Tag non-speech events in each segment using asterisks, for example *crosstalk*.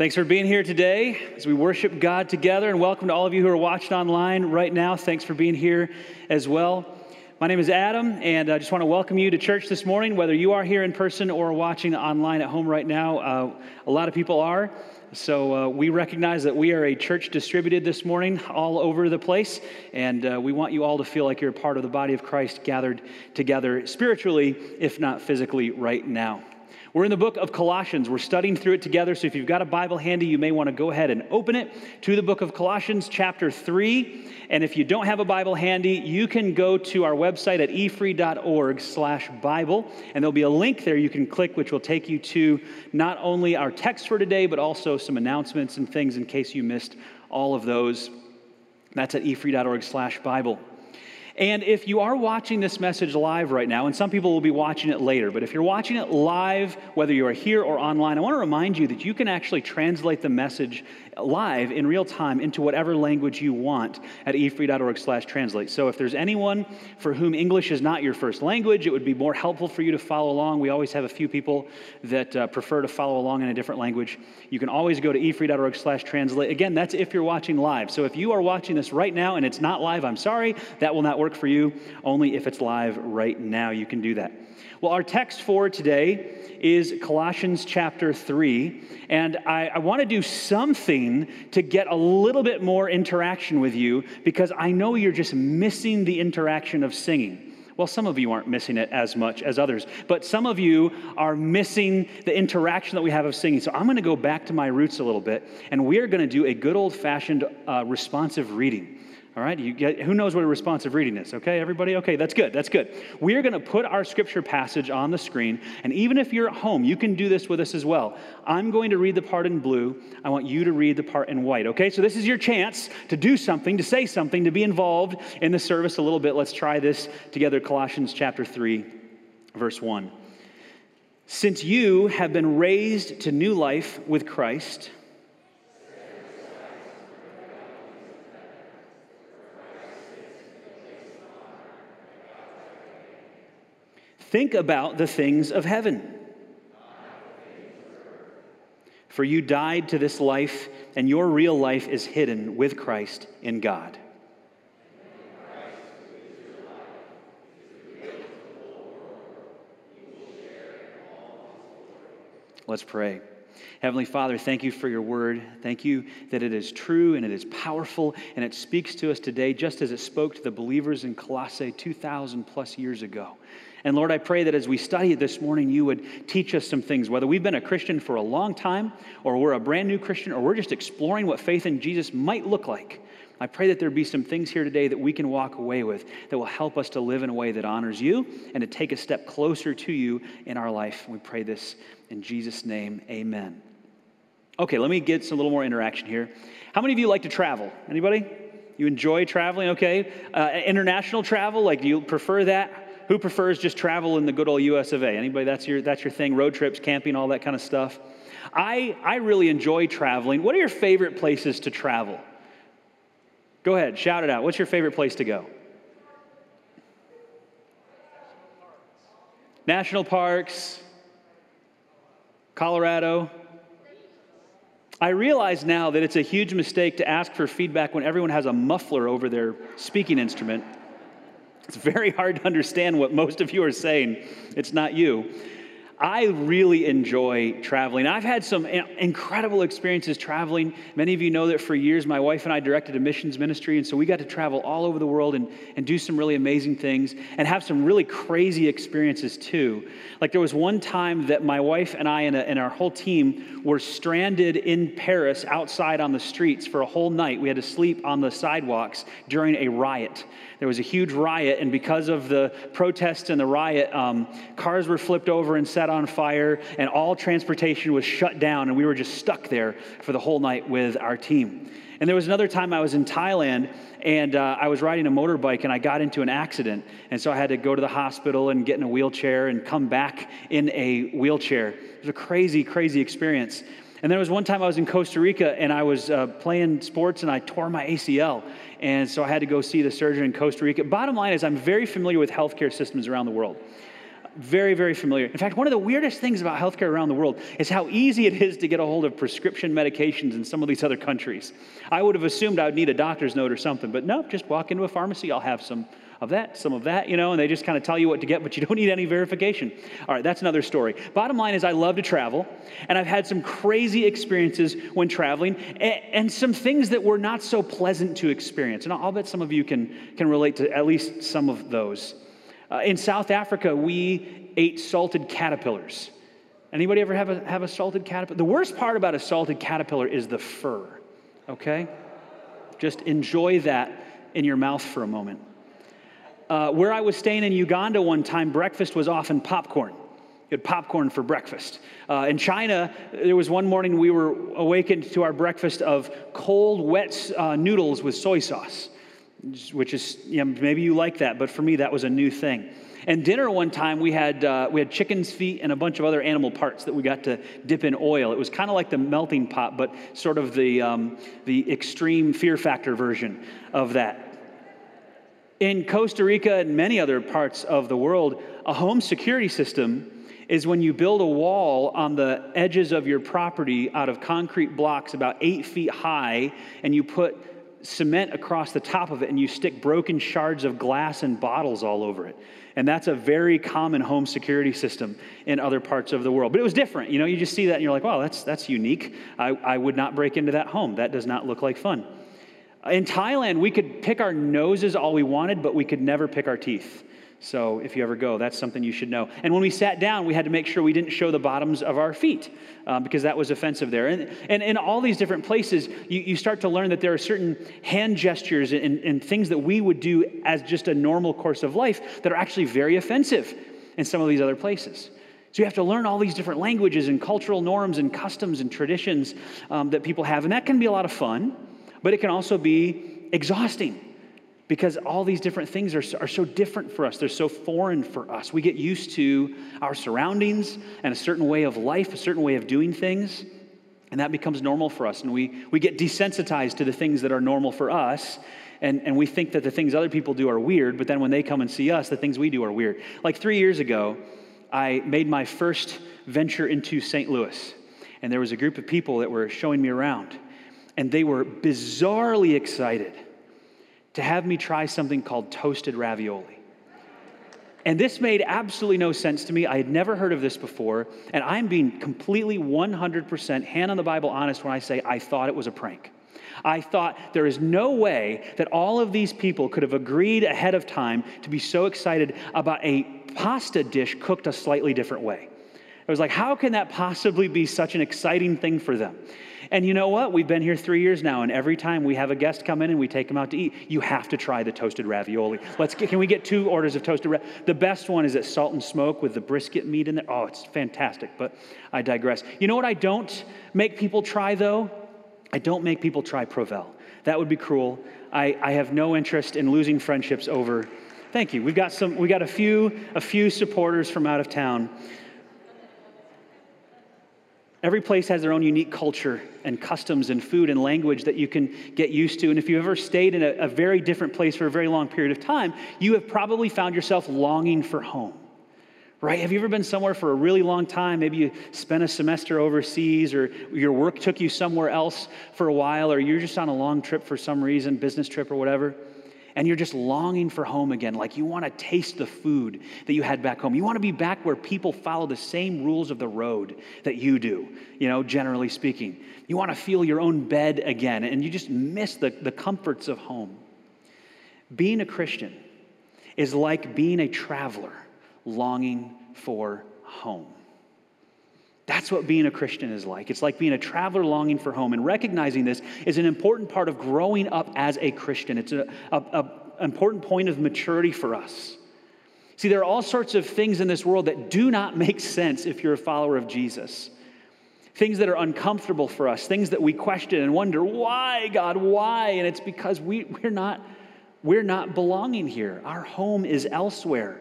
Thanks for being here today as we worship God together, and welcome to all of you who are watching online right now. Thanks for being here as well. My name is Adam, and I just want to welcome you to church this morning, whether you are here in person or watching online at home right now. Uh, a lot of people are. So uh, we recognize that we are a church distributed this morning all over the place, and uh, we want you all to feel like you're part of the body of Christ gathered together spiritually, if not physically, right now. We're in the book of Colossians. We're studying through it together. So if you've got a Bible handy, you may want to go ahead and open it to the book of Colossians, chapter 3. And if you don't have a Bible handy, you can go to our website at efree.org slash Bible. And there'll be a link there you can click, which will take you to not only our text for today, but also some announcements and things in case you missed all of those. That's at efree.org slash Bible. And if you are watching this message live right now, and some people will be watching it later, but if you're watching it live, whether you are here or online, I want to remind you that you can actually translate the message live in real time into whatever language you want at efree.org slash translate. So if there's anyone for whom English is not your first language, it would be more helpful for you to follow along. We always have a few people that uh, prefer to follow along in a different language. You can always go to efree.org slash translate. Again, that's if you're watching live. So if you are watching this right now and it's not live, I'm sorry, that will not work for you. Only if it's live right now, you can do that. Well, our text for today is Colossians chapter 3. And I, I want to do something to get a little bit more interaction with you because I know you're just missing the interaction of singing. Well, some of you aren't missing it as much as others, but some of you are missing the interaction that we have of singing. So I'm going to go back to my roots a little bit, and we are going to do a good old fashioned uh, responsive reading. All right, you get, who knows what a responsive reading is? Okay, everybody? Okay, that's good, that's good. We are going to put our scripture passage on the screen, and even if you're at home, you can do this with us as well. I'm going to read the part in blue. I want you to read the part in white, okay? So this is your chance to do something, to say something, to be involved in the service a little bit. Let's try this together Colossians chapter 3, verse 1. Since you have been raised to new life with Christ, Think about the things of heaven. For you died to this life, and your real life is hidden with Christ in God. Let's pray. Heavenly Father, thank you for your word. Thank you that it is true and it is powerful and it speaks to us today just as it spoke to the believers in Colossae 2,000 plus years ago. And Lord, I pray that as we study this morning, you would teach us some things, whether we've been a Christian for a long time, or we're a brand new Christian, or we're just exploring what faith in Jesus might look like. I pray that there be some things here today that we can walk away with that will help us to live in a way that honors you and to take a step closer to you in our life. We pray this in Jesus' name. Amen. Okay, let me get some little more interaction here. How many of you like to travel? Anybody? You enjoy traveling? Okay. Uh, international travel, like do you prefer that? Who prefers just travel in the good old US of A? Anybody that's your that's your thing? Road trips, camping, all that kind of stuff. I I really enjoy traveling. What are your favorite places to travel? Go ahead, shout it out. What's your favorite place to go? National parks, Colorado. I realize now that it's a huge mistake to ask for feedback when everyone has a muffler over their speaking instrument. It's very hard to understand what most of you are saying. It's not you. I really enjoy traveling. I've had some incredible experiences traveling. Many of you know that for years, my wife and I directed a missions ministry, and so we got to travel all over the world and, and do some really amazing things and have some really crazy experiences too. Like there was one time that my wife and I and, a, and our whole team were stranded in Paris outside on the streets for a whole night. We had to sleep on the sidewalks during a riot. There was a huge riot, and because of the protests and the riot, um, cars were flipped over and set on fire, and all transportation was shut down, and we were just stuck there for the whole night with our team. And there was another time I was in Thailand and uh, I was riding a motorbike and I got into an accident. And so I had to go to the hospital and get in a wheelchair and come back in a wheelchair. It was a crazy, crazy experience. And there was one time I was in Costa Rica and I was uh, playing sports and I tore my ACL. And so I had to go see the surgeon in Costa Rica. Bottom line is, I'm very familiar with healthcare systems around the world. Very, very familiar. In fact, one of the weirdest things about healthcare around the world is how easy it is to get a hold of prescription medications in some of these other countries. I would have assumed I would need a doctor's note or something, but no, just walk into a pharmacy, I'll have some of that, some of that, you know, and they just kind of tell you what to get, but you don't need any verification. All right, that's another story. Bottom line is, I love to travel, and I've had some crazy experiences when traveling, and, and some things that were not so pleasant to experience. And I'll bet some of you can, can relate to at least some of those. Uh, in South Africa, we ate salted caterpillars. Anybody ever have a, have a salted caterpillar? The worst part about a salted caterpillar is the fur, okay? Just enjoy that in your mouth for a moment. Uh, where I was staying in Uganda one time, breakfast was often popcorn. You had popcorn for breakfast. Uh, in China, there was one morning we were awakened to our breakfast of cold, wet uh, noodles with soy sauce, which is, you know, maybe you like that, but for me, that was a new thing. And dinner one time, we had, uh, we had chicken's feet and a bunch of other animal parts that we got to dip in oil. It was kind of like the melting pot, but sort of the, um, the extreme fear factor version of that. In Costa Rica and many other parts of the world, a home security system is when you build a wall on the edges of your property out of concrete blocks about eight feet high, and you put cement across the top of it, and you stick broken shards of glass and bottles all over it. And that's a very common home security system in other parts of the world. But it was different. You know, you just see that and you're like, wow, that's, that's unique. I, I would not break into that home. That does not look like fun. In Thailand, we could pick our noses all we wanted, but we could never pick our teeth. So if you ever go, that's something you should know. And when we sat down, we had to make sure we didn't show the bottoms of our feet um, because that was offensive there. And, and in all these different places, you, you start to learn that there are certain hand gestures and, and things that we would do as just a normal course of life that are actually very offensive in some of these other places. So you have to learn all these different languages and cultural norms and customs and traditions um, that people have. And that can be a lot of fun but it can also be exhausting because all these different things are, are so different for us. They're so foreign for us. We get used to our surroundings and a certain way of life, a certain way of doing things, and that becomes normal for us. And we, we get desensitized to the things that are normal for us. And, and we think that the things other people do are weird, but then when they come and see us, the things we do are weird. Like three years ago, I made my first venture into St. Louis, and there was a group of people that were showing me around and they were bizarrely excited to have me try something called toasted ravioli. And this made absolutely no sense to me. I had never heard of this before. And I'm being completely 100% hand on the Bible honest when I say I thought it was a prank. I thought there is no way that all of these people could have agreed ahead of time to be so excited about a pasta dish cooked a slightly different way. I was like, how can that possibly be such an exciting thing for them? And you know what? We've been here three years now, and every time we have a guest come in and we take them out to eat, you have to try the toasted ravioli. Let's get, can we get two orders of toasted ravioli? The best one is at Salt and Smoke with the brisket meat in there. Oh, it's fantastic, but I digress. You know what I don't make people try, though? I don't make people try Provel. That would be cruel. I, I have no interest in losing friendships over. Thank you. We've got some. We got a few a few supporters from out of town Every place has their own unique culture and customs and food and language that you can get used to. And if you've ever stayed in a, a, very different place for a very long period of time, you have probably found yourself longing for home. Right? Have you ever been somewhere for a really long time? Maybe you spent a semester overseas, or your work took you somewhere else for a while, or you're just on a long trip for some reason, business trip or whatever and you're just longing for home again. Like you want to taste the food that you had back home. You want to be back where people follow the same rules of the road that you do, you know, generally speaking. You want to feel your own bed again, and you just miss the, the comforts of home. Being a Christian is like being a traveler longing for home. That's what being a Christian is like. It's like being a traveler longing for home. And recognizing this is an important part of growing up as a Christian. It's an important point of maturity for us. See, there are all sorts of things in this world that do not make sense if you're a follower of Jesus. Things that are uncomfortable for us, things that we question and wonder, why, God, why? And it's because we, we're, not, we're not belonging here. Our home is elsewhere.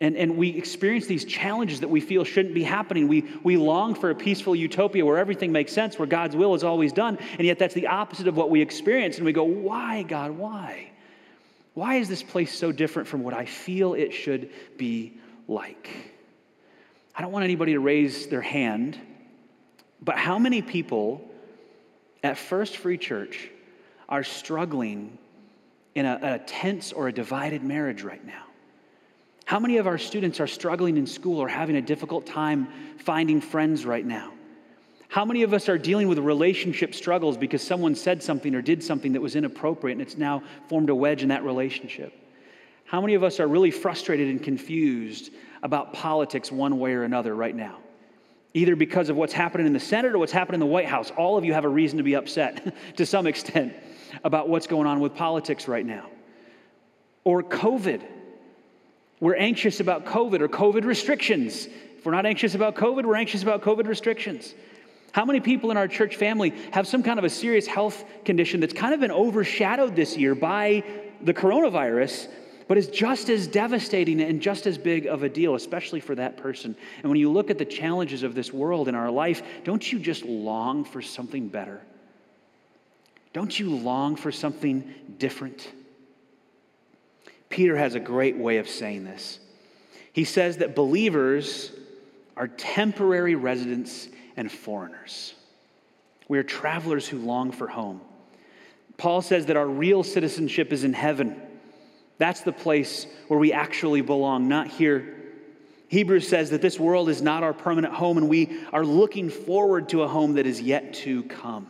And, and we experience these challenges that we feel shouldn't be happening. We, we long for a peaceful utopia where everything makes sense, where God's will is always done, and yet that's the opposite of what we experience. And we go, Why, God, why? Why is this place so different from what I feel it should be like? I don't want anybody to raise their hand, but how many people at First Free Church are struggling in a, a tense or a divided marriage right now? How many of our students are struggling in school or having a difficult time finding friends right now? How many of us are dealing with relationship struggles because someone said something or did something that was inappropriate and it's now formed a wedge in that relationship? How many of us are really frustrated and confused about politics one way or another right now? Either because of what's happening in the Senate or what's happening in the White House. All of you have a reason to be upset *laughs* to some extent about what's going on with politics right now. Or COVID. We're anxious about COVID or COVID restrictions. If we're not anxious about COVID, we're anxious about COVID restrictions. How many people in our church family have some kind of a serious health condition that's kind of been overshadowed this year by the coronavirus, but is just as devastating and just as big of a deal, especially for that person? And when you look at the challenges of this world and our life, don't you just long for something better? Don't you long for something different? Peter has a great way of saying this. He says that believers are temporary residents and foreigners. We are travelers who long for home. Paul says that our real citizenship is in heaven. That's the place where we actually belong, not here. Hebrews says that this world is not our permanent home, and we are looking forward to a home that is yet to come.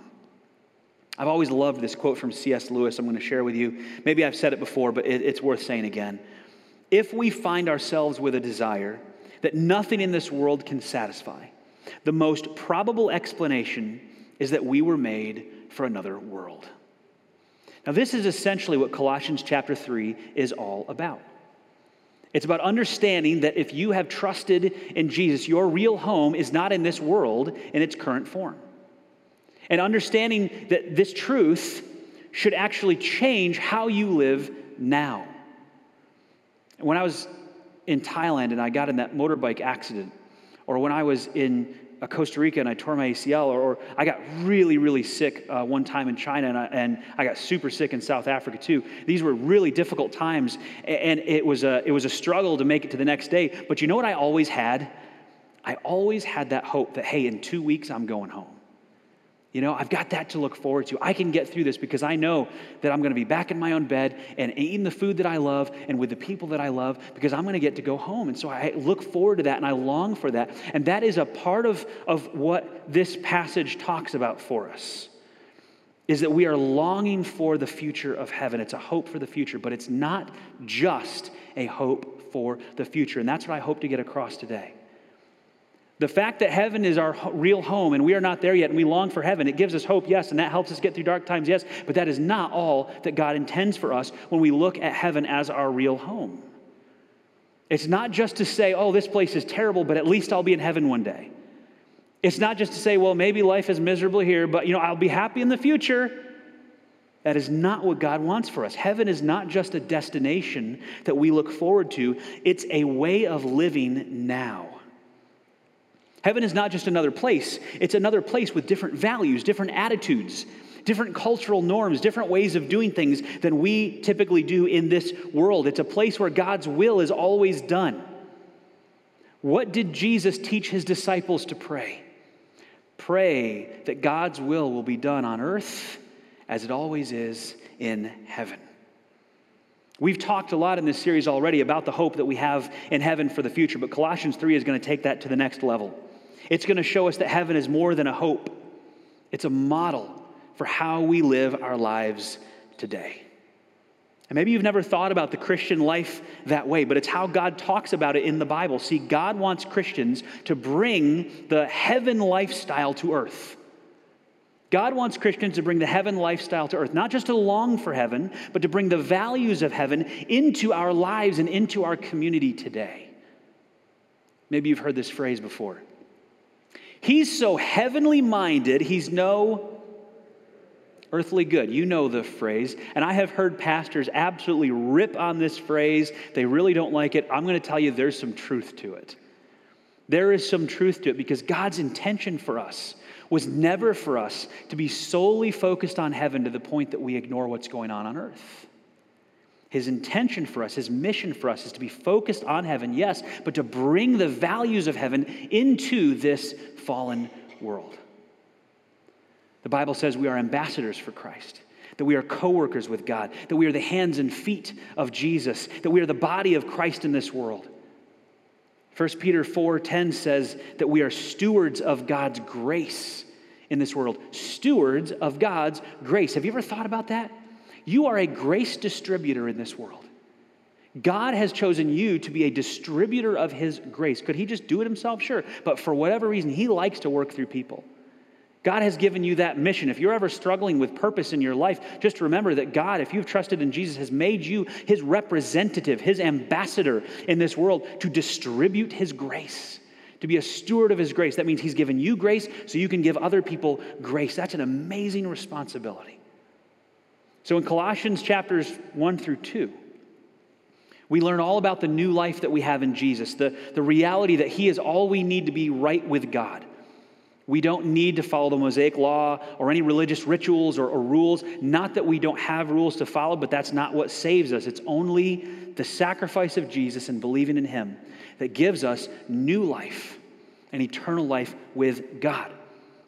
I've always loved this quote from C.S. Lewis. I'm going to share with you. Maybe I've said it before, but it, it's worth saying again. If we find ourselves with a desire that nothing in this world can satisfy, the most probable explanation is that we were made for another world. Now, this is essentially what Colossians chapter 3 is all about. It's about understanding that if you have trusted in Jesus, your real home is not in this world in its current form. And understanding that this truth should actually change how you live now. When I was in Thailand and I got in that motorbike accident, or when I was in uh, Costa Rica and I tore my ACL, or, or I got really, really sick uh, one time in China and I, and I got super sick in South Africa too. These were really difficult times, and it was, a, it was a struggle to make it to the next day. But you know what I always had? I always had that hope that, hey, in two weeks I'm going home. You know, I've got that to look forward to. I can get through this because I know that I'm going to be back in my own bed and eating the food that I love and with the people that I love because I'm going to get to go home. And so I look forward to that and I long for that. And that is a part of, of what this passage talks about for us is that we are longing for the future of heaven. It's a hope for the future, but it's not just a hope for the future. And that's what I hope to get across today. The fact that heaven is our real home and we are not there yet and we long for heaven, it gives us hope, yes, and that helps us get through dark times, yes, but that is not all that God intends for us when we look at heaven as our real home. It's not just to say, oh, this place is terrible, but at least I'll be in heaven one day. It's not just to say, well, maybe life is miserable here, but you know, I'll be happy in the future. That is not what God wants for us. Heaven is not just a destination that we look forward to, it's a way of living now. Heaven is not just another place, it's another place with different values, different attitudes, different cultural norms, different ways of doing things than we typically do in this world. It's a place where God's will is always done. What did Jesus teach his disciples to pray? Pray that God's will will be done on earth as it always is in heaven. We've talked a lot in this series already about the hope that we have in heaven for the future, but Colossians 3 is going to take that to the next level. It's going to show us that heaven is more than a hope, it's a model for how we live our lives today. And maybe you've never thought about the Christian life that way, but it's how God talks about it in the Bible. See, God wants Christians to bring the heaven lifestyle to earth. God wants Christians to bring the heaven lifestyle to earth, not just to long for heaven, but to bring the values of heaven into our lives and into our community today. Maybe you've heard this phrase before He's so heavenly minded, he's no earthly good. You know the phrase. And I have heard pastors absolutely rip on this phrase. They really don't like it. I'm going to tell you there's some truth to it. There is some truth to it because God's intention for us was never for us to be solely focused on heaven to the point that we ignore what's going on on earth. His intention for us, his mission for us is to be focused on heaven, yes, but to bring the values of heaven into this fallen world. The Bible says we are ambassadors for Christ, that we are co workers with God, that we are the hands and feet of Jesus, that we are the body of Christ in this world. 1 Peter 4:10 says that we are stewards of God's grace in this world. Stewards of God's grace. Have you ever thought about that? You are a grace distributor in this world. God has chosen you to be a distributor of his grace. Could he just do it himself? Sure. But for whatever reason, he likes to work through people. God has given you that mission. If you're ever struggling with purpose in your life, just remember that God, if you've trusted in Jesus, has made you his representative, his ambassador in this world to distribute his grace, to be a steward of his grace. That means he's given you grace so you can give other people grace. That's an amazing responsibility. So in Colossians chapters 1 through 2, we learn all about the new life that we have in Jesus, the, the reality that he is all we need to be right with God. We don't need to follow the Mosaic law or any religious rituals or, or, rules. Not that we don't have rules to follow, but that's not what saves us. It's only the sacrifice of Jesus and believing in Him that gives us new life and eternal life with God.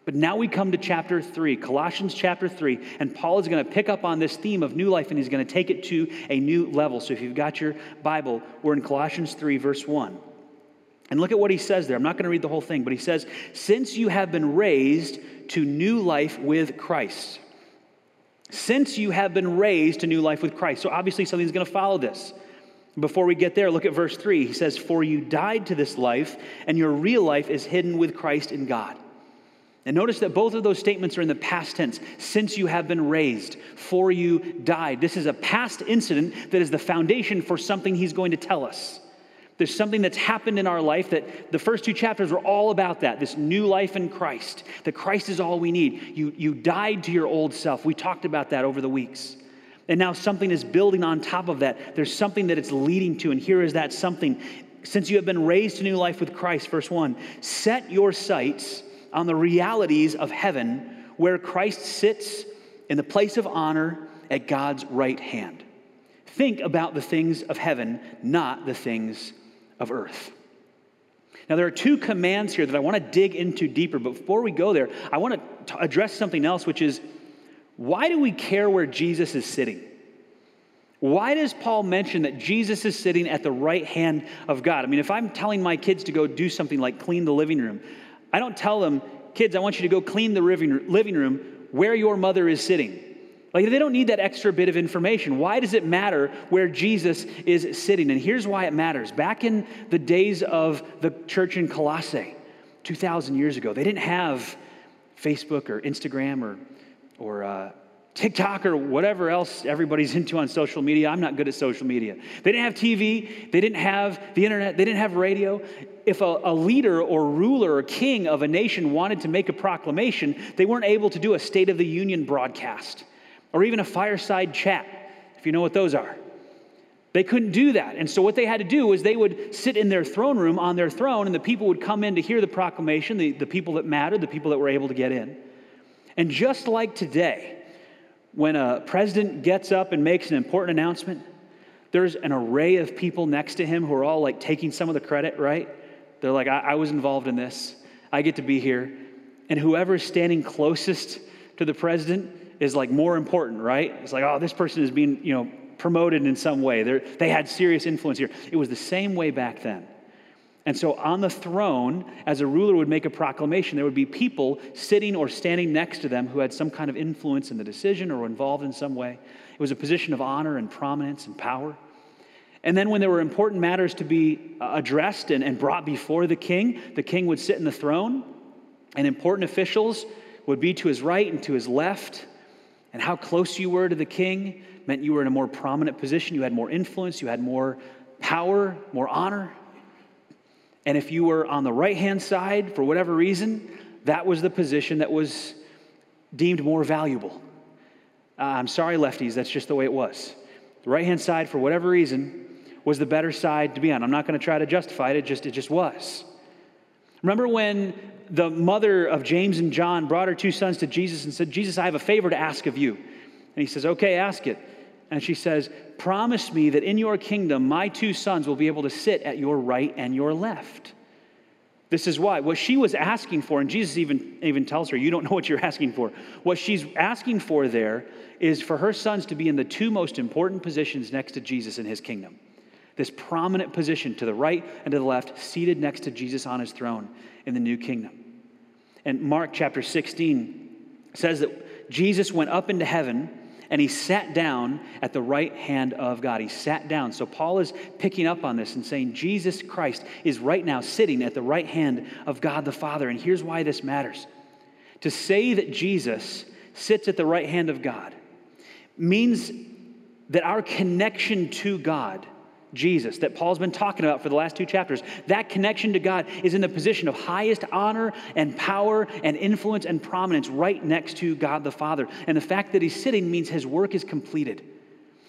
But now we come to chapter 3, Colossians chapter 3, and Paul is going to pick up on this theme of new life and he's going to take it to a new level. So if you've got your Bible, we're in Colossians 3, verse 1. And look at what he says there. I'm not going to read the whole thing, but he says, Since you have been raised to new life with Christ. Since you have been raised to new life with Christ. So obviously something's going to follow this. Before we get there, look at verse 3. He says, For you died to this life, and your real life is hidden with Christ in God. And notice that both of those statements are in the past tense. Since you have been raised, for you died. This is a past incident that is the foundation for something he's going to tell us. There's something that's happened in our life that the first two chapters were all about that this new life in Christ, that Christ is all we need. You, you died to your old self. We talked about that over the weeks. And now something is building on top of that. There's something that it's leading to. And here is that something. Since you have been raised to new life with Christ, verse 1, set your sights on the realities of heaven where Christ sits in the place of honor at God's right hand. Think about the things of heaven, not the things of earth. Now, there are two commands here that I want to dig into deeper, but before we go there, I want to address something else, which is why do we care where Jesus is sitting? Why does Paul mention that Jesus is sitting at the right hand of God? I mean, if I'm telling my kids to go do something like clean the living room, I don't tell them, kids, I want you to go clean the living room where your mother is sitting. Like, they don't need that extra bit of information. Why does it matter where Jesus is sitting? And here's why it matters. Back in the days of the church in Colossae, 2,000 years ago, they didn't have Facebook or Instagram or, or uh, TikTok or whatever else everybody's into on social media. I'm not good at social media. They didn't have TV, they didn't have the internet, they didn't have radio. If a, a, leader or ruler or king of a nation wanted to make a proclamation, they weren't able to do a State of the Union broadcast or even a fireside chat, if you know what those are. They couldn't do that. And so, what they had to do was they would sit in their throne room on their throne, and the people would come in to hear the proclamation, the, the people that mattered, the people that were able to get in. And just like today, when a president gets up and makes an important announcement, there's an array of people next to him who are all like taking some of the credit, right? They're like, I, I was involved in this, I get to be here. And whoever is standing closest to the president is like more important, right? It's like, oh, this person is being, you know, promoted in some way. They're, they had serious influence here. It was the same way back then. And so on the throne, as a ruler would make a proclamation, there would be people sitting or standing next to them who had some kind of influence in the decision or involved in some way. It was a position of honor and prominence and power. And then, when there were important matters to be uh, addressed and, and brought before the king, the king would sit in the throne, and important officials would be to his right and to his left. And how close you were to the king meant you were in a more prominent position, you had more influence, you had more power, more honor. And if you were on the right hand side, for whatever reason, that was the position that was deemed more valuable. Uh, I'm sorry, lefties, that's just the way it was. The right hand side, for whatever reason, was the better side to be on. I'm not going to try to justify it, it just, it just was. Remember when the mother of James and John brought her two sons to Jesus and said, Jesus, I have a favor to ask of you. And he says, Okay, ask it. And she says, Promise me that in your kingdom, my two sons will be able to sit at your right and your left. This is why. What she was asking for, and Jesus even, even tells her, You don't know what you're asking for. What she's asking for there is for her sons to be in the two most important positions next to Jesus in his kingdom. This prominent position to the right and to the left, seated next to Jesus on his throne in the new kingdom. And Mark chapter 16 says that Jesus went up into heaven and he sat down at the right hand of God. He sat down. So Paul is picking up on this and saying Jesus Christ is right now sitting at the right hand of God the Father. And here's why this matters. To say that Jesus sits at the right hand of God means that our connection to God Jesus, that Paul's been talking about for the last two chapters, that connection to God is in the position of highest honor and power and influence and prominence right next to God the Father. And the fact that he's sitting means his work is completed.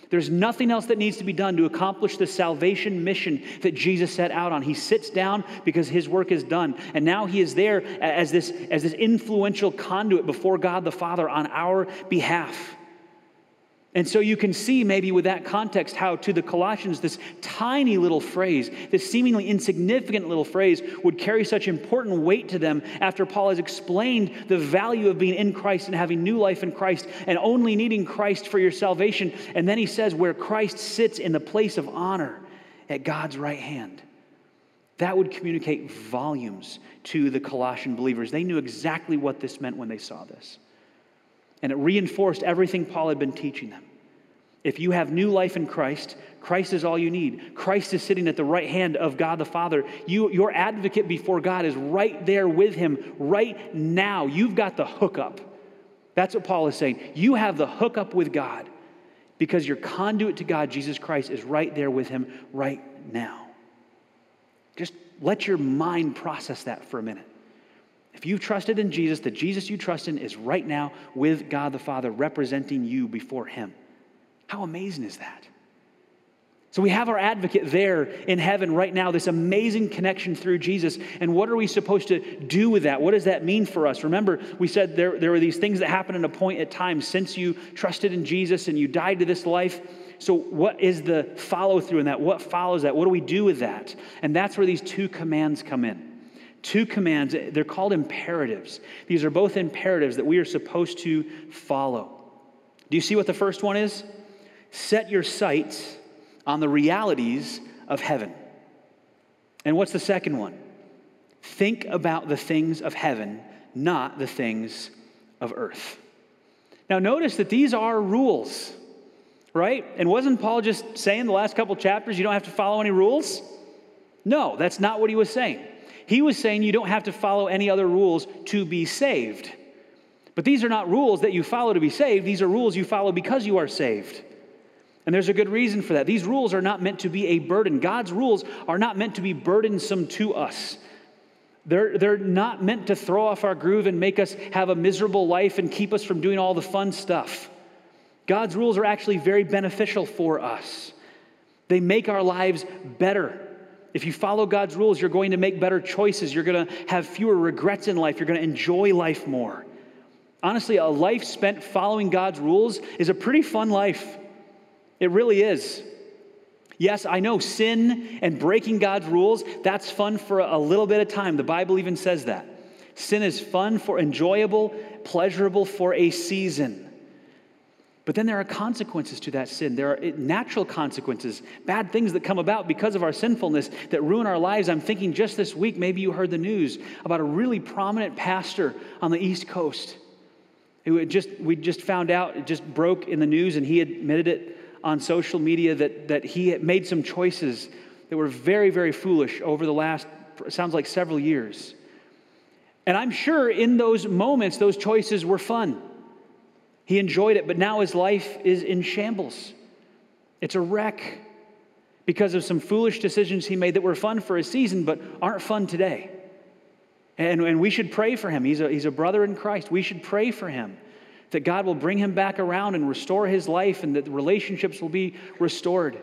There's nothing else that needs to be done to accomplish the salvation mission that Jesus set out on. He sits down because his work is done. And now he is there as this, as this influential conduit before God the Father on our behalf. And so you can see, maybe with that context, how to the Colossians, this tiny little phrase, this seemingly insignificant little phrase, would carry such important weight to them after Paul has explained the value of being in Christ and having new life in Christ and only needing Christ for your salvation. And then he says, where Christ sits in the place of honor at God's right hand. That would communicate volumes to the Colossian believers. They knew exactly what this meant when they saw this. And it reinforced everything Paul had been teaching them. If you have new life in Christ, Christ is all you need. Christ is sitting at the right hand of God the Father. You, your advocate before God is right there with him right now. You've got the hookup. That's what Paul is saying. You have the hookup with God because your conduit to God, Jesus Christ, is right there with him right now. Just let your mind process that for a minute. If you've trusted in Jesus, the Jesus you trust in is right now with God the Father, representing you before Him. How amazing is that? So we have our advocate there in heaven right now, this amazing connection through Jesus. And what are we supposed to do with that? What does that mean for us? Remember, we said there, there were these things that happen in a point at time since you trusted in Jesus and you died to this life. So, what is the follow through in that? What follows that? What do we do with that? And that's where these two commands come in. Two commands, they're called imperatives. These are both imperatives that we are supposed to follow. Do you see what the first one is? Set your sights on the realities of heaven. And what's the second one? Think about the things of heaven, not the things of earth. Now, notice that these are rules, right? And wasn't Paul just saying the last couple chapters you don't have to follow any rules? No, that's not what he was saying. He was saying you don't have to follow any other rules to be saved. But these are not rules that you follow to be saved, these are rules you follow because you are saved. And there's a good reason for that. These rules are not meant to be a burden. God's rules are not meant to be burdensome to us. They're, they're not meant to throw off our groove and make us have a miserable life and keep us from doing all the fun stuff. God's rules are actually very beneficial for us. They make our lives better. If you follow God's rules, you're going to make better choices. You're going to have fewer regrets in life. You're going to enjoy life more. Honestly, a life spent following God's rules is a pretty fun life. It really is. Yes, I know sin and breaking God's rules, that's fun for a little bit of time. The Bible even says that. Sin is fun for enjoyable, pleasurable for a season. But then there are consequences to that sin. There are natural consequences, bad things that come about because of our sinfulness that ruin our lives. I'm thinking just this week, maybe you heard the news about a really prominent pastor on the East Coast who just, we just found out, it just broke in the news, and he admitted it on social media that, that he made some choices that were very, very foolish over the last, sounds like several years. And I'm sure in those moments, those choices were fun. He enjoyed it, but now his life is in shambles. It's a wreck because of some foolish decisions he made that were fun for a season, but aren't fun today. And, and we should pray for him. He's a, he's a brother in Christ. We should pray for him that God will bring him back around and restore his life and that the relationships will be restored.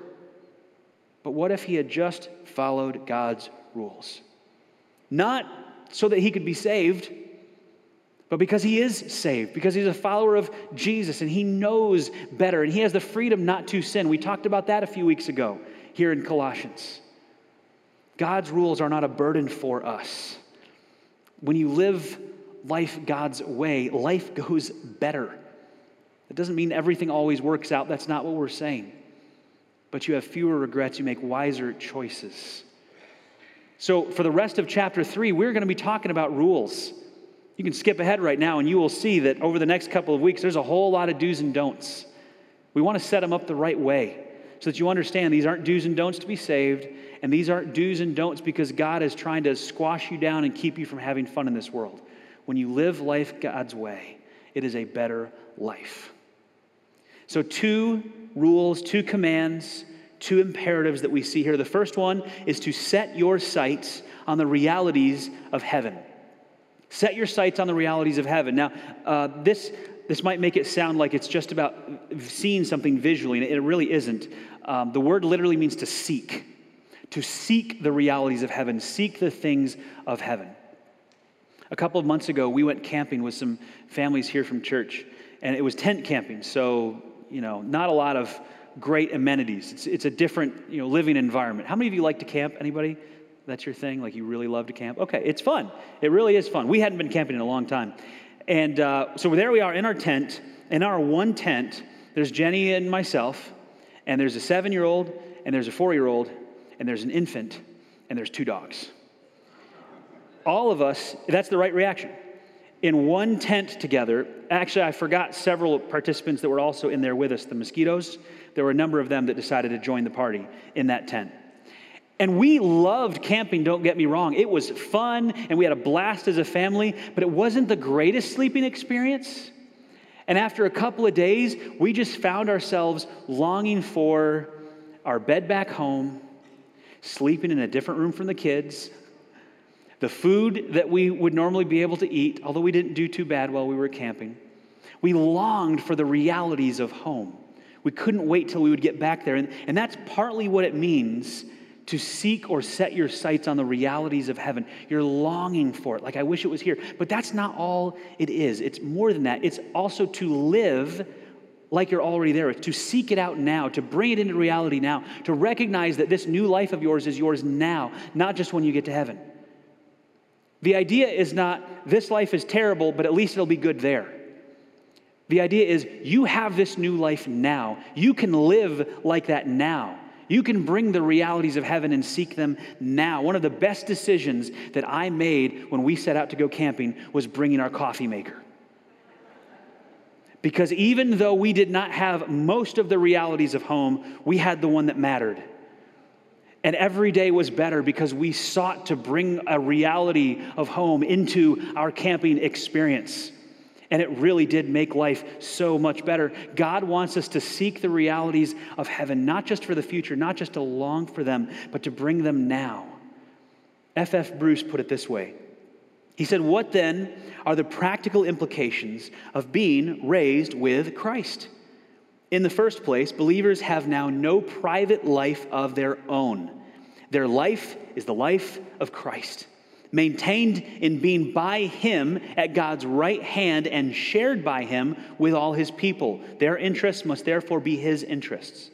But what if he had just followed God's rules? Not so that he could be saved, but because he is saved, because he's a follower of Jesus and he knows better and he has the freedom not to sin. We talked about that a few weeks ago here in Colossians. God's rules are not a burden for us. When you live life God's way, life goes better. It doesn't mean everything always works out. That's not what we're saying. But you have fewer regrets, you make wiser choices. So, for the rest of chapter three, we're going to be talking about rules. You can skip ahead right now, and you will see that over the next couple of weeks, there's a whole lot of do's and don'ts. We want to set them up the right way so that you understand these aren't do's and don'ts to be saved, and these aren't do's and don'ts because God is trying to squash you down and keep you from having fun in this world. When you live life God's way, it is a better life. So, two rules, two commands, two imperatives that we see here. The first one is to set your sights on the realities of heaven. Set your sights on the realities of heaven. Now, uh, this, this might make it sound like it's just about seeing something visually, and it really isn't. Um, the word literally means to seek, to seek the realities of heaven, seek the things of heaven. A couple of months ago, we went camping with some families here from church, and it was tent camping, so, you know, not a lot of great amenities. It's, it's a different, you know, living environment. How many of you like to camp? Anybody? That's your thing? Like you really love to camp? Okay, it's fun. It really is fun. We hadn't been camping in a long time. And uh, so there we are in our tent. In our one tent, there's Jenny and myself, and there's a seven year old, and there's a four year old, and there's an infant, and there's two dogs. All of us, that's the right reaction. In one tent together, actually, I forgot several participants that were also in there with us the mosquitoes. There were a number of them that decided to join the party in that tent. And we loved camping, don't get me wrong. It was fun and we had a blast as a family, but it wasn't the greatest sleeping experience. And after a couple of days, we just found ourselves longing for our bed back home, sleeping in a different room from the kids, the food that we would normally be able to eat, although we didn't do too bad while we were camping. We longed for the realities of home. We couldn't wait till we would get back there. And, and that's partly what it means to seek or set your sights on the realities of heaven. You're longing for it, like I wish it was here. But that's not all it is. It's more than that. It's also to live like you're already there, to seek it out now, to bring it into reality now, to recognize that this new life of yours is yours now, not just when you get to heaven. The idea is not this life is terrible, but at least it'll be good there. The idea is you have this new life now. You can live like that now. You can bring the realities of heaven and seek them now. One of the best decisions that I made when we set out to go camping was bringing our coffee maker. Because even though we did not have most of the realities of home, we had the one that mattered. And every day was better because we sought to bring a reality of home into our camping experience. And it really did make life so much better. God wants us to seek the realities of heaven, not just for the future, not just to long for them, but to bring them now. F.F. F. Bruce put it this way He said, What then are the practical implications of being raised with Christ? In the first place, believers have now no private life of their own. Their life is the life of Christ maintained in being by Him at God's right hand and shared by Him with all His people. Their interests must therefore be His interests.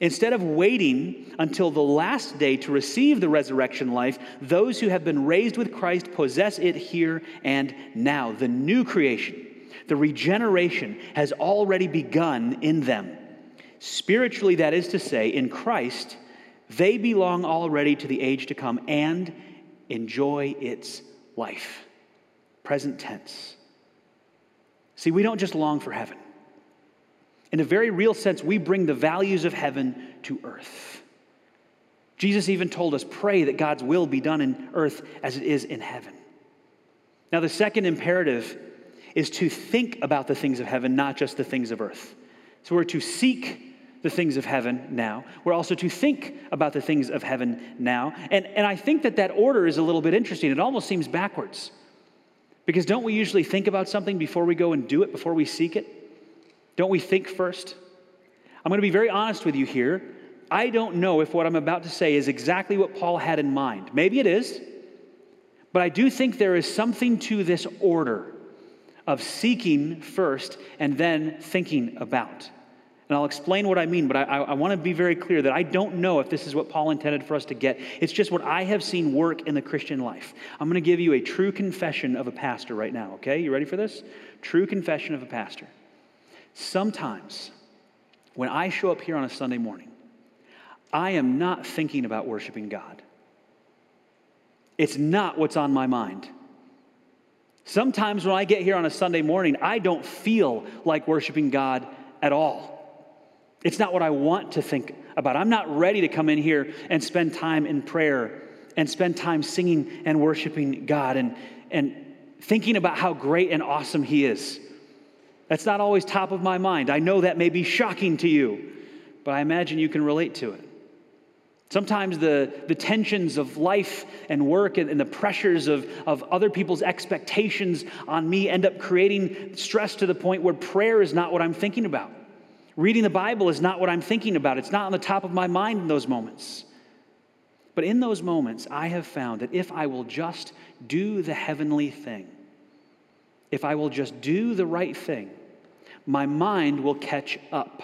Instead of waiting until the last day to receive the resurrection life, those who have been raised with Christ possess it here and now. The new creation, the regeneration, has already begun in them. Spiritually, that is to say, in Christ, they belong already to the age to come and enjoy its life. Present tense. See, we don't just long for heaven. In a very real sense, we bring the values of heaven to earth. Jesus even told us, pray that God's will be done in earth as it is in heaven. Now, the second imperative is to think about the things of heaven, not just the things of earth. So we're to seek the things of heaven now. We're also to think about the things of heaven now. And, and I think that that order is a little bit interesting. It almost seems backwards. Because don't we usually think about something before we go and do it, before we seek it? Don't we think first? I'm going to be very honest with you here. I don't know if what I'm about to say is exactly what Paul had in mind. Maybe it is, but I do think there is something to this order of seeking first and then thinking about. And I'll explain what I mean, but I, I, want to be very clear that I don't know if this is what Paul intended for us to get. It's just what I have seen work in the Christian life. I'm going to give you a true confession of a pastor right now, okay? You ready for this? True confession of a pastor. Sometimes when I show up here on a Sunday morning, I am not thinking about worshiping God. It's not what's on my mind. Sometimes when I get here on a Sunday morning, I don't feel like worshiping God at all. It's not what I want to think about. I'm not ready to come in here and spend time in prayer and spend time singing and worshiping God and, and thinking about how great and awesome He is. That's not always top of my mind. I know that may be shocking to you, but I imagine you can relate to it. Sometimes the, the tensions of life and work and, and, the pressures of, of other people's expectations on me end up creating stress to the point where prayer is not what I'm thinking about. Reading the Bible is not what I'm thinking about, it's not on the top of my mind in those moments. But in those moments, I have found that if I will just do the heavenly thing, if I will just do the right thing, my mind will catch up.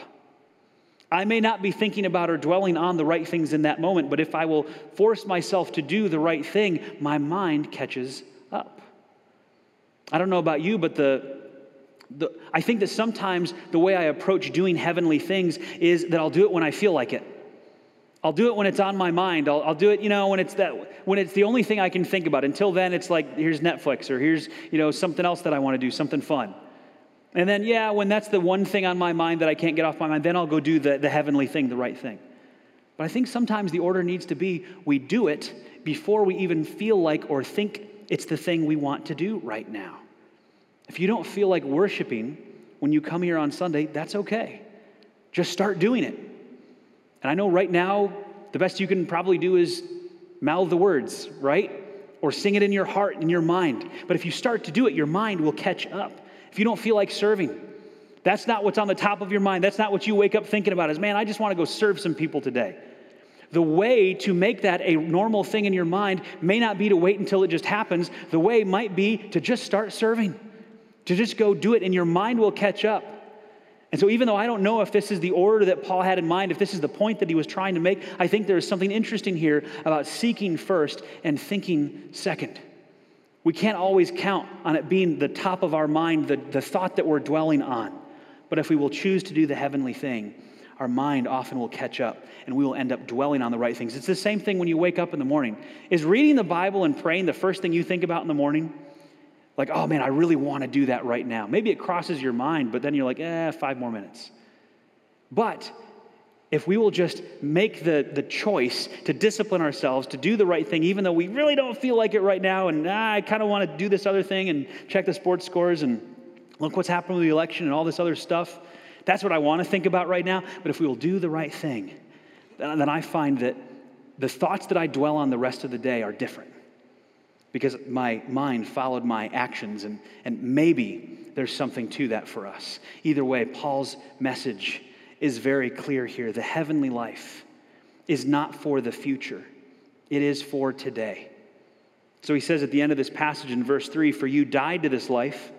I may not be thinking about or dwelling on the right things in that moment, but if I will force myself to do the right thing, my mind catches up. I don't know about you, but the, the, I think that sometimes the way I approach doing heavenly things is that I'll do it when I feel like it. I'll do it when it's on my mind. I'll, I'll, do it, you know, when it's that when it's the only thing I can think about. Until then, it's like here's Netflix or here's you know something else that I want to do, something fun. And then yeah, when that's the one thing on my mind that I can't get off my mind, then I'll go do the, the heavenly thing, the right thing. But I think sometimes the order needs to be we do it before we even feel like or think it's the thing we want to do right now. If you don't feel like worshiping when you come here on Sunday, that's okay. Just start doing it. And I know right now, the best you can probably do is mouth the words, right? Or sing it in your heart, in your mind. But if you start to do it, your mind will catch up. If you don't feel like serving, that's not what's on the top of your mind. That's not what you wake up thinking about is, man, I just want to go serve some people today. The way to make that a normal thing in your mind may not be to wait until it just happens. The way might be to just start serving to just go do it and your mind will catch up. And so, even though I don't know if this is the order that Paul had in mind, if this is the point that he was trying to make, I think there is something interesting here about seeking first and thinking second. We can't always count on it being the top of our mind, the, the thought that we're dwelling on. But if we will choose to do the heavenly thing, our mind often will catch up and we will end up dwelling on the right things. It's the same thing when you wake up in the morning. Is reading the Bible and praying the first thing you think about in the morning? Like, oh man, I really want to do that right now. Maybe it crosses your mind, but then you're like, eh, five more minutes. But if we will just make the, the choice to discipline ourselves, to do the right thing, even though we really don't feel like it right now, and ah, I kind of want to do this other thing and check the sports scores and look what's happened with the election and all this other stuff, that's what I want to think about right now. But if we will do the right thing, then, then I find that the thoughts that I dwell on the rest of the day are different because my mind followed my actions, and, and maybe there's something to that for us. Either way, Paul's message is very clear here. The heavenly life is not for the future, it is for today. So he says at the end of this passage in verse 3 For you died to this life,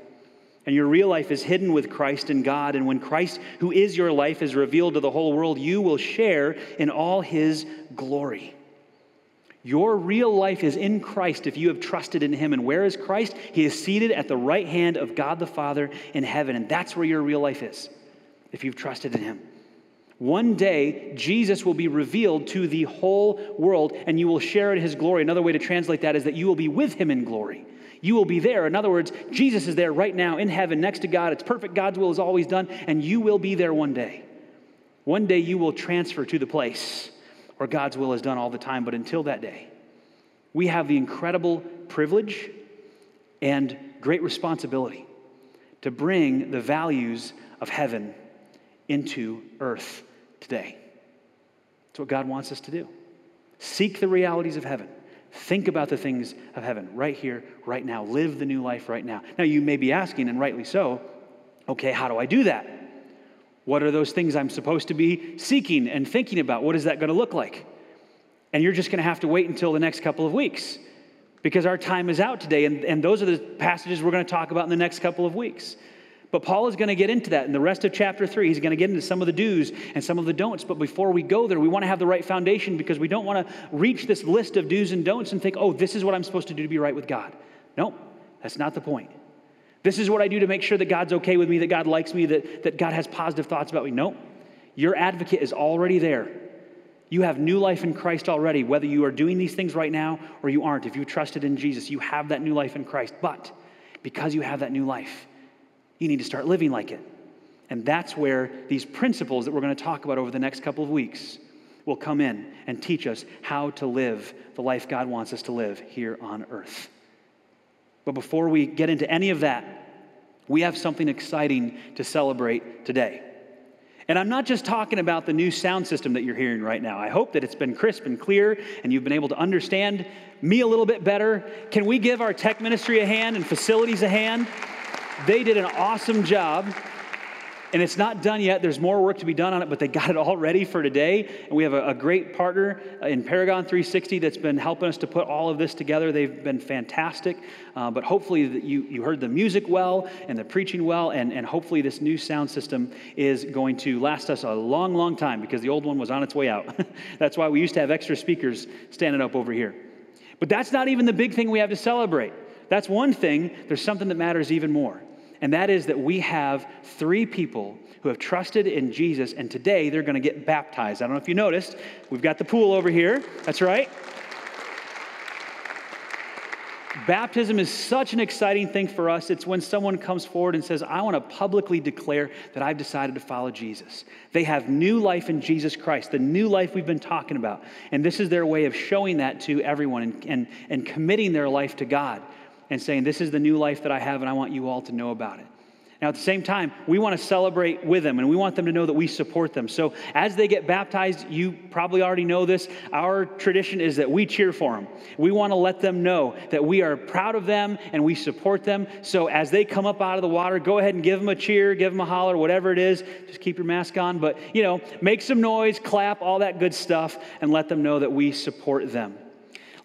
and your real life is hidden with Christ in God. And when Christ, who is your life, is revealed to the whole world, you will share in all his glory. Your real life is in Christ if you have trusted in Him. And where is Christ? He is seated at the right hand of God the Father in heaven. And that's where your real life is if you've trusted in Him. One day, Jesus will be revealed to the whole world and you will share in His glory. Another way to translate that is that you will be with Him in glory. You will be there. In other words, Jesus is there right now in heaven next to God. It's perfect. God's will is always done, and you will be there one day. One day you will transfer to the place or God's will is done all the time. But until that day, we have the incredible privilege and great responsibility to bring the values of heaven into earth today. That's what God wants us to do. Seek the realities of heaven. Think about the things of heaven right here, right now. Live the new life right now. Now, you may be asking, and rightly so, okay, how do I do that? What are those things I'm supposed to be seeking and thinking about? What is that going to look like? And you're just going to have to wait until the next couple of weeks because our time is out today. And, and those are the passages we're going to talk about in the next couple of weeks. But Paul is going to get into that in the rest of chapter three. He's going to get into some of the do's and some of the don'ts. But before we go there, we want to have the right foundation because we don't want to reach this list of do's and don'ts and think, oh, this is what I'm supposed to do to be right with God. No, that's not the point. This is what I do to make sure that God's okay with me, that God likes me, that, that God has positive thoughts about me. No, your advocate is already there. You have new life in Christ already, whether you are doing these things right now or you aren't. If you trusted in Jesus, you have that new life in Christ. But because you have that new life, you need to start living like it. And that's where these principles that we're going to talk about over the next couple of weeks will come in and teach us how to live the life God wants us to live here on earth. But before we get into any of that, we have something exciting to celebrate today. And I'm not just talking about the new sound system that you're hearing right now. I hope that it's been crisp and clear and you've been able to understand me a little bit better. Can we give our tech ministry a hand and facilities a hand? They did an awesome job and it's not done yet. There's more work to be done on it, but they got it all ready for today. And we have a, a, great partner in Paragon 360 that's been helping us to put all of this together. They've been fantastic. Uh, but hopefully, you, you heard the music well and the preaching well, and, and hopefully, this new sound system is going to last us a long, long time because the old one was on its way out. *laughs* that's why we used to have extra speakers standing up over here. But that's not even the big thing we have to celebrate. That's one thing. There's something that matters even more and that is that we have three people who have trusted in Jesus, and today they're going to get baptized. I don't know if you noticed, we've got the pool over here. That's right. Baptism is such an exciting thing for us. It's when someone comes forward and says, I want to publicly declare that I've decided to follow Jesus. They have new life in Jesus Christ, the new life we've been talking about. And this is their way of showing that to everyone and, and, and committing their life to God and saying, This is the new life that I have, and I want you all to know about it. Now, at the same time, we want to celebrate with them and we want them to know that we support them. So, as they get baptized, you probably already know this. Our tradition is that we cheer for them. We want to let them know that we are proud of them and we support them. So, as they come up out of the water, go ahead and give them a cheer, give them a holler, whatever it is. Just keep your mask on. But, you know, make some noise, clap, all that good stuff, and let them know that we support them.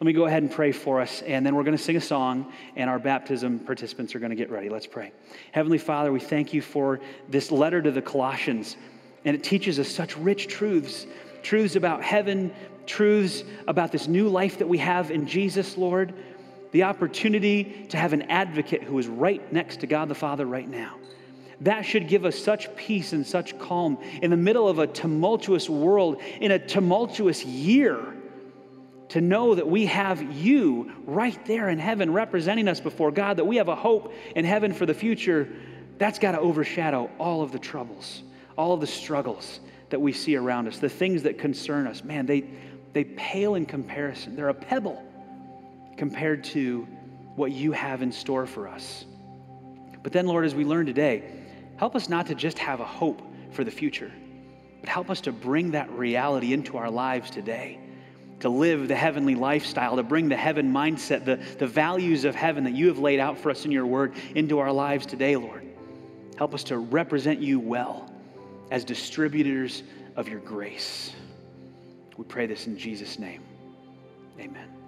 Let me go ahead and pray for us, and then we're going to sing a song, and our baptism participants are going to get ready. Let's pray. Heavenly Father, we thank you for this letter to the Colossians, and it teaches us such rich truths truths about heaven, truths about this new life that we have in Jesus, Lord, the opportunity to have an advocate who is right next to God the Father right now. That should give us such peace and such calm in the middle of a tumultuous world, in a tumultuous year to know that we have you right there in heaven representing us before God, that we have a hope in heaven for the future, that's got to overshadow all of the troubles, all of the struggles that we see around us, the things that concern us. Man, they, they pale in comparison. They're a pebble compared to what you have in store for us. But then, Lord, as we learn today, help us not to just have a hope for the future, but help us to bring that reality into our lives today to live the heavenly lifestyle, to bring the heaven mindset, the, the values of heaven that you have laid out for us in your word into our lives today, Lord. Help us to represent you well as distributors of your grace. We pray this in Jesus' name. Amen.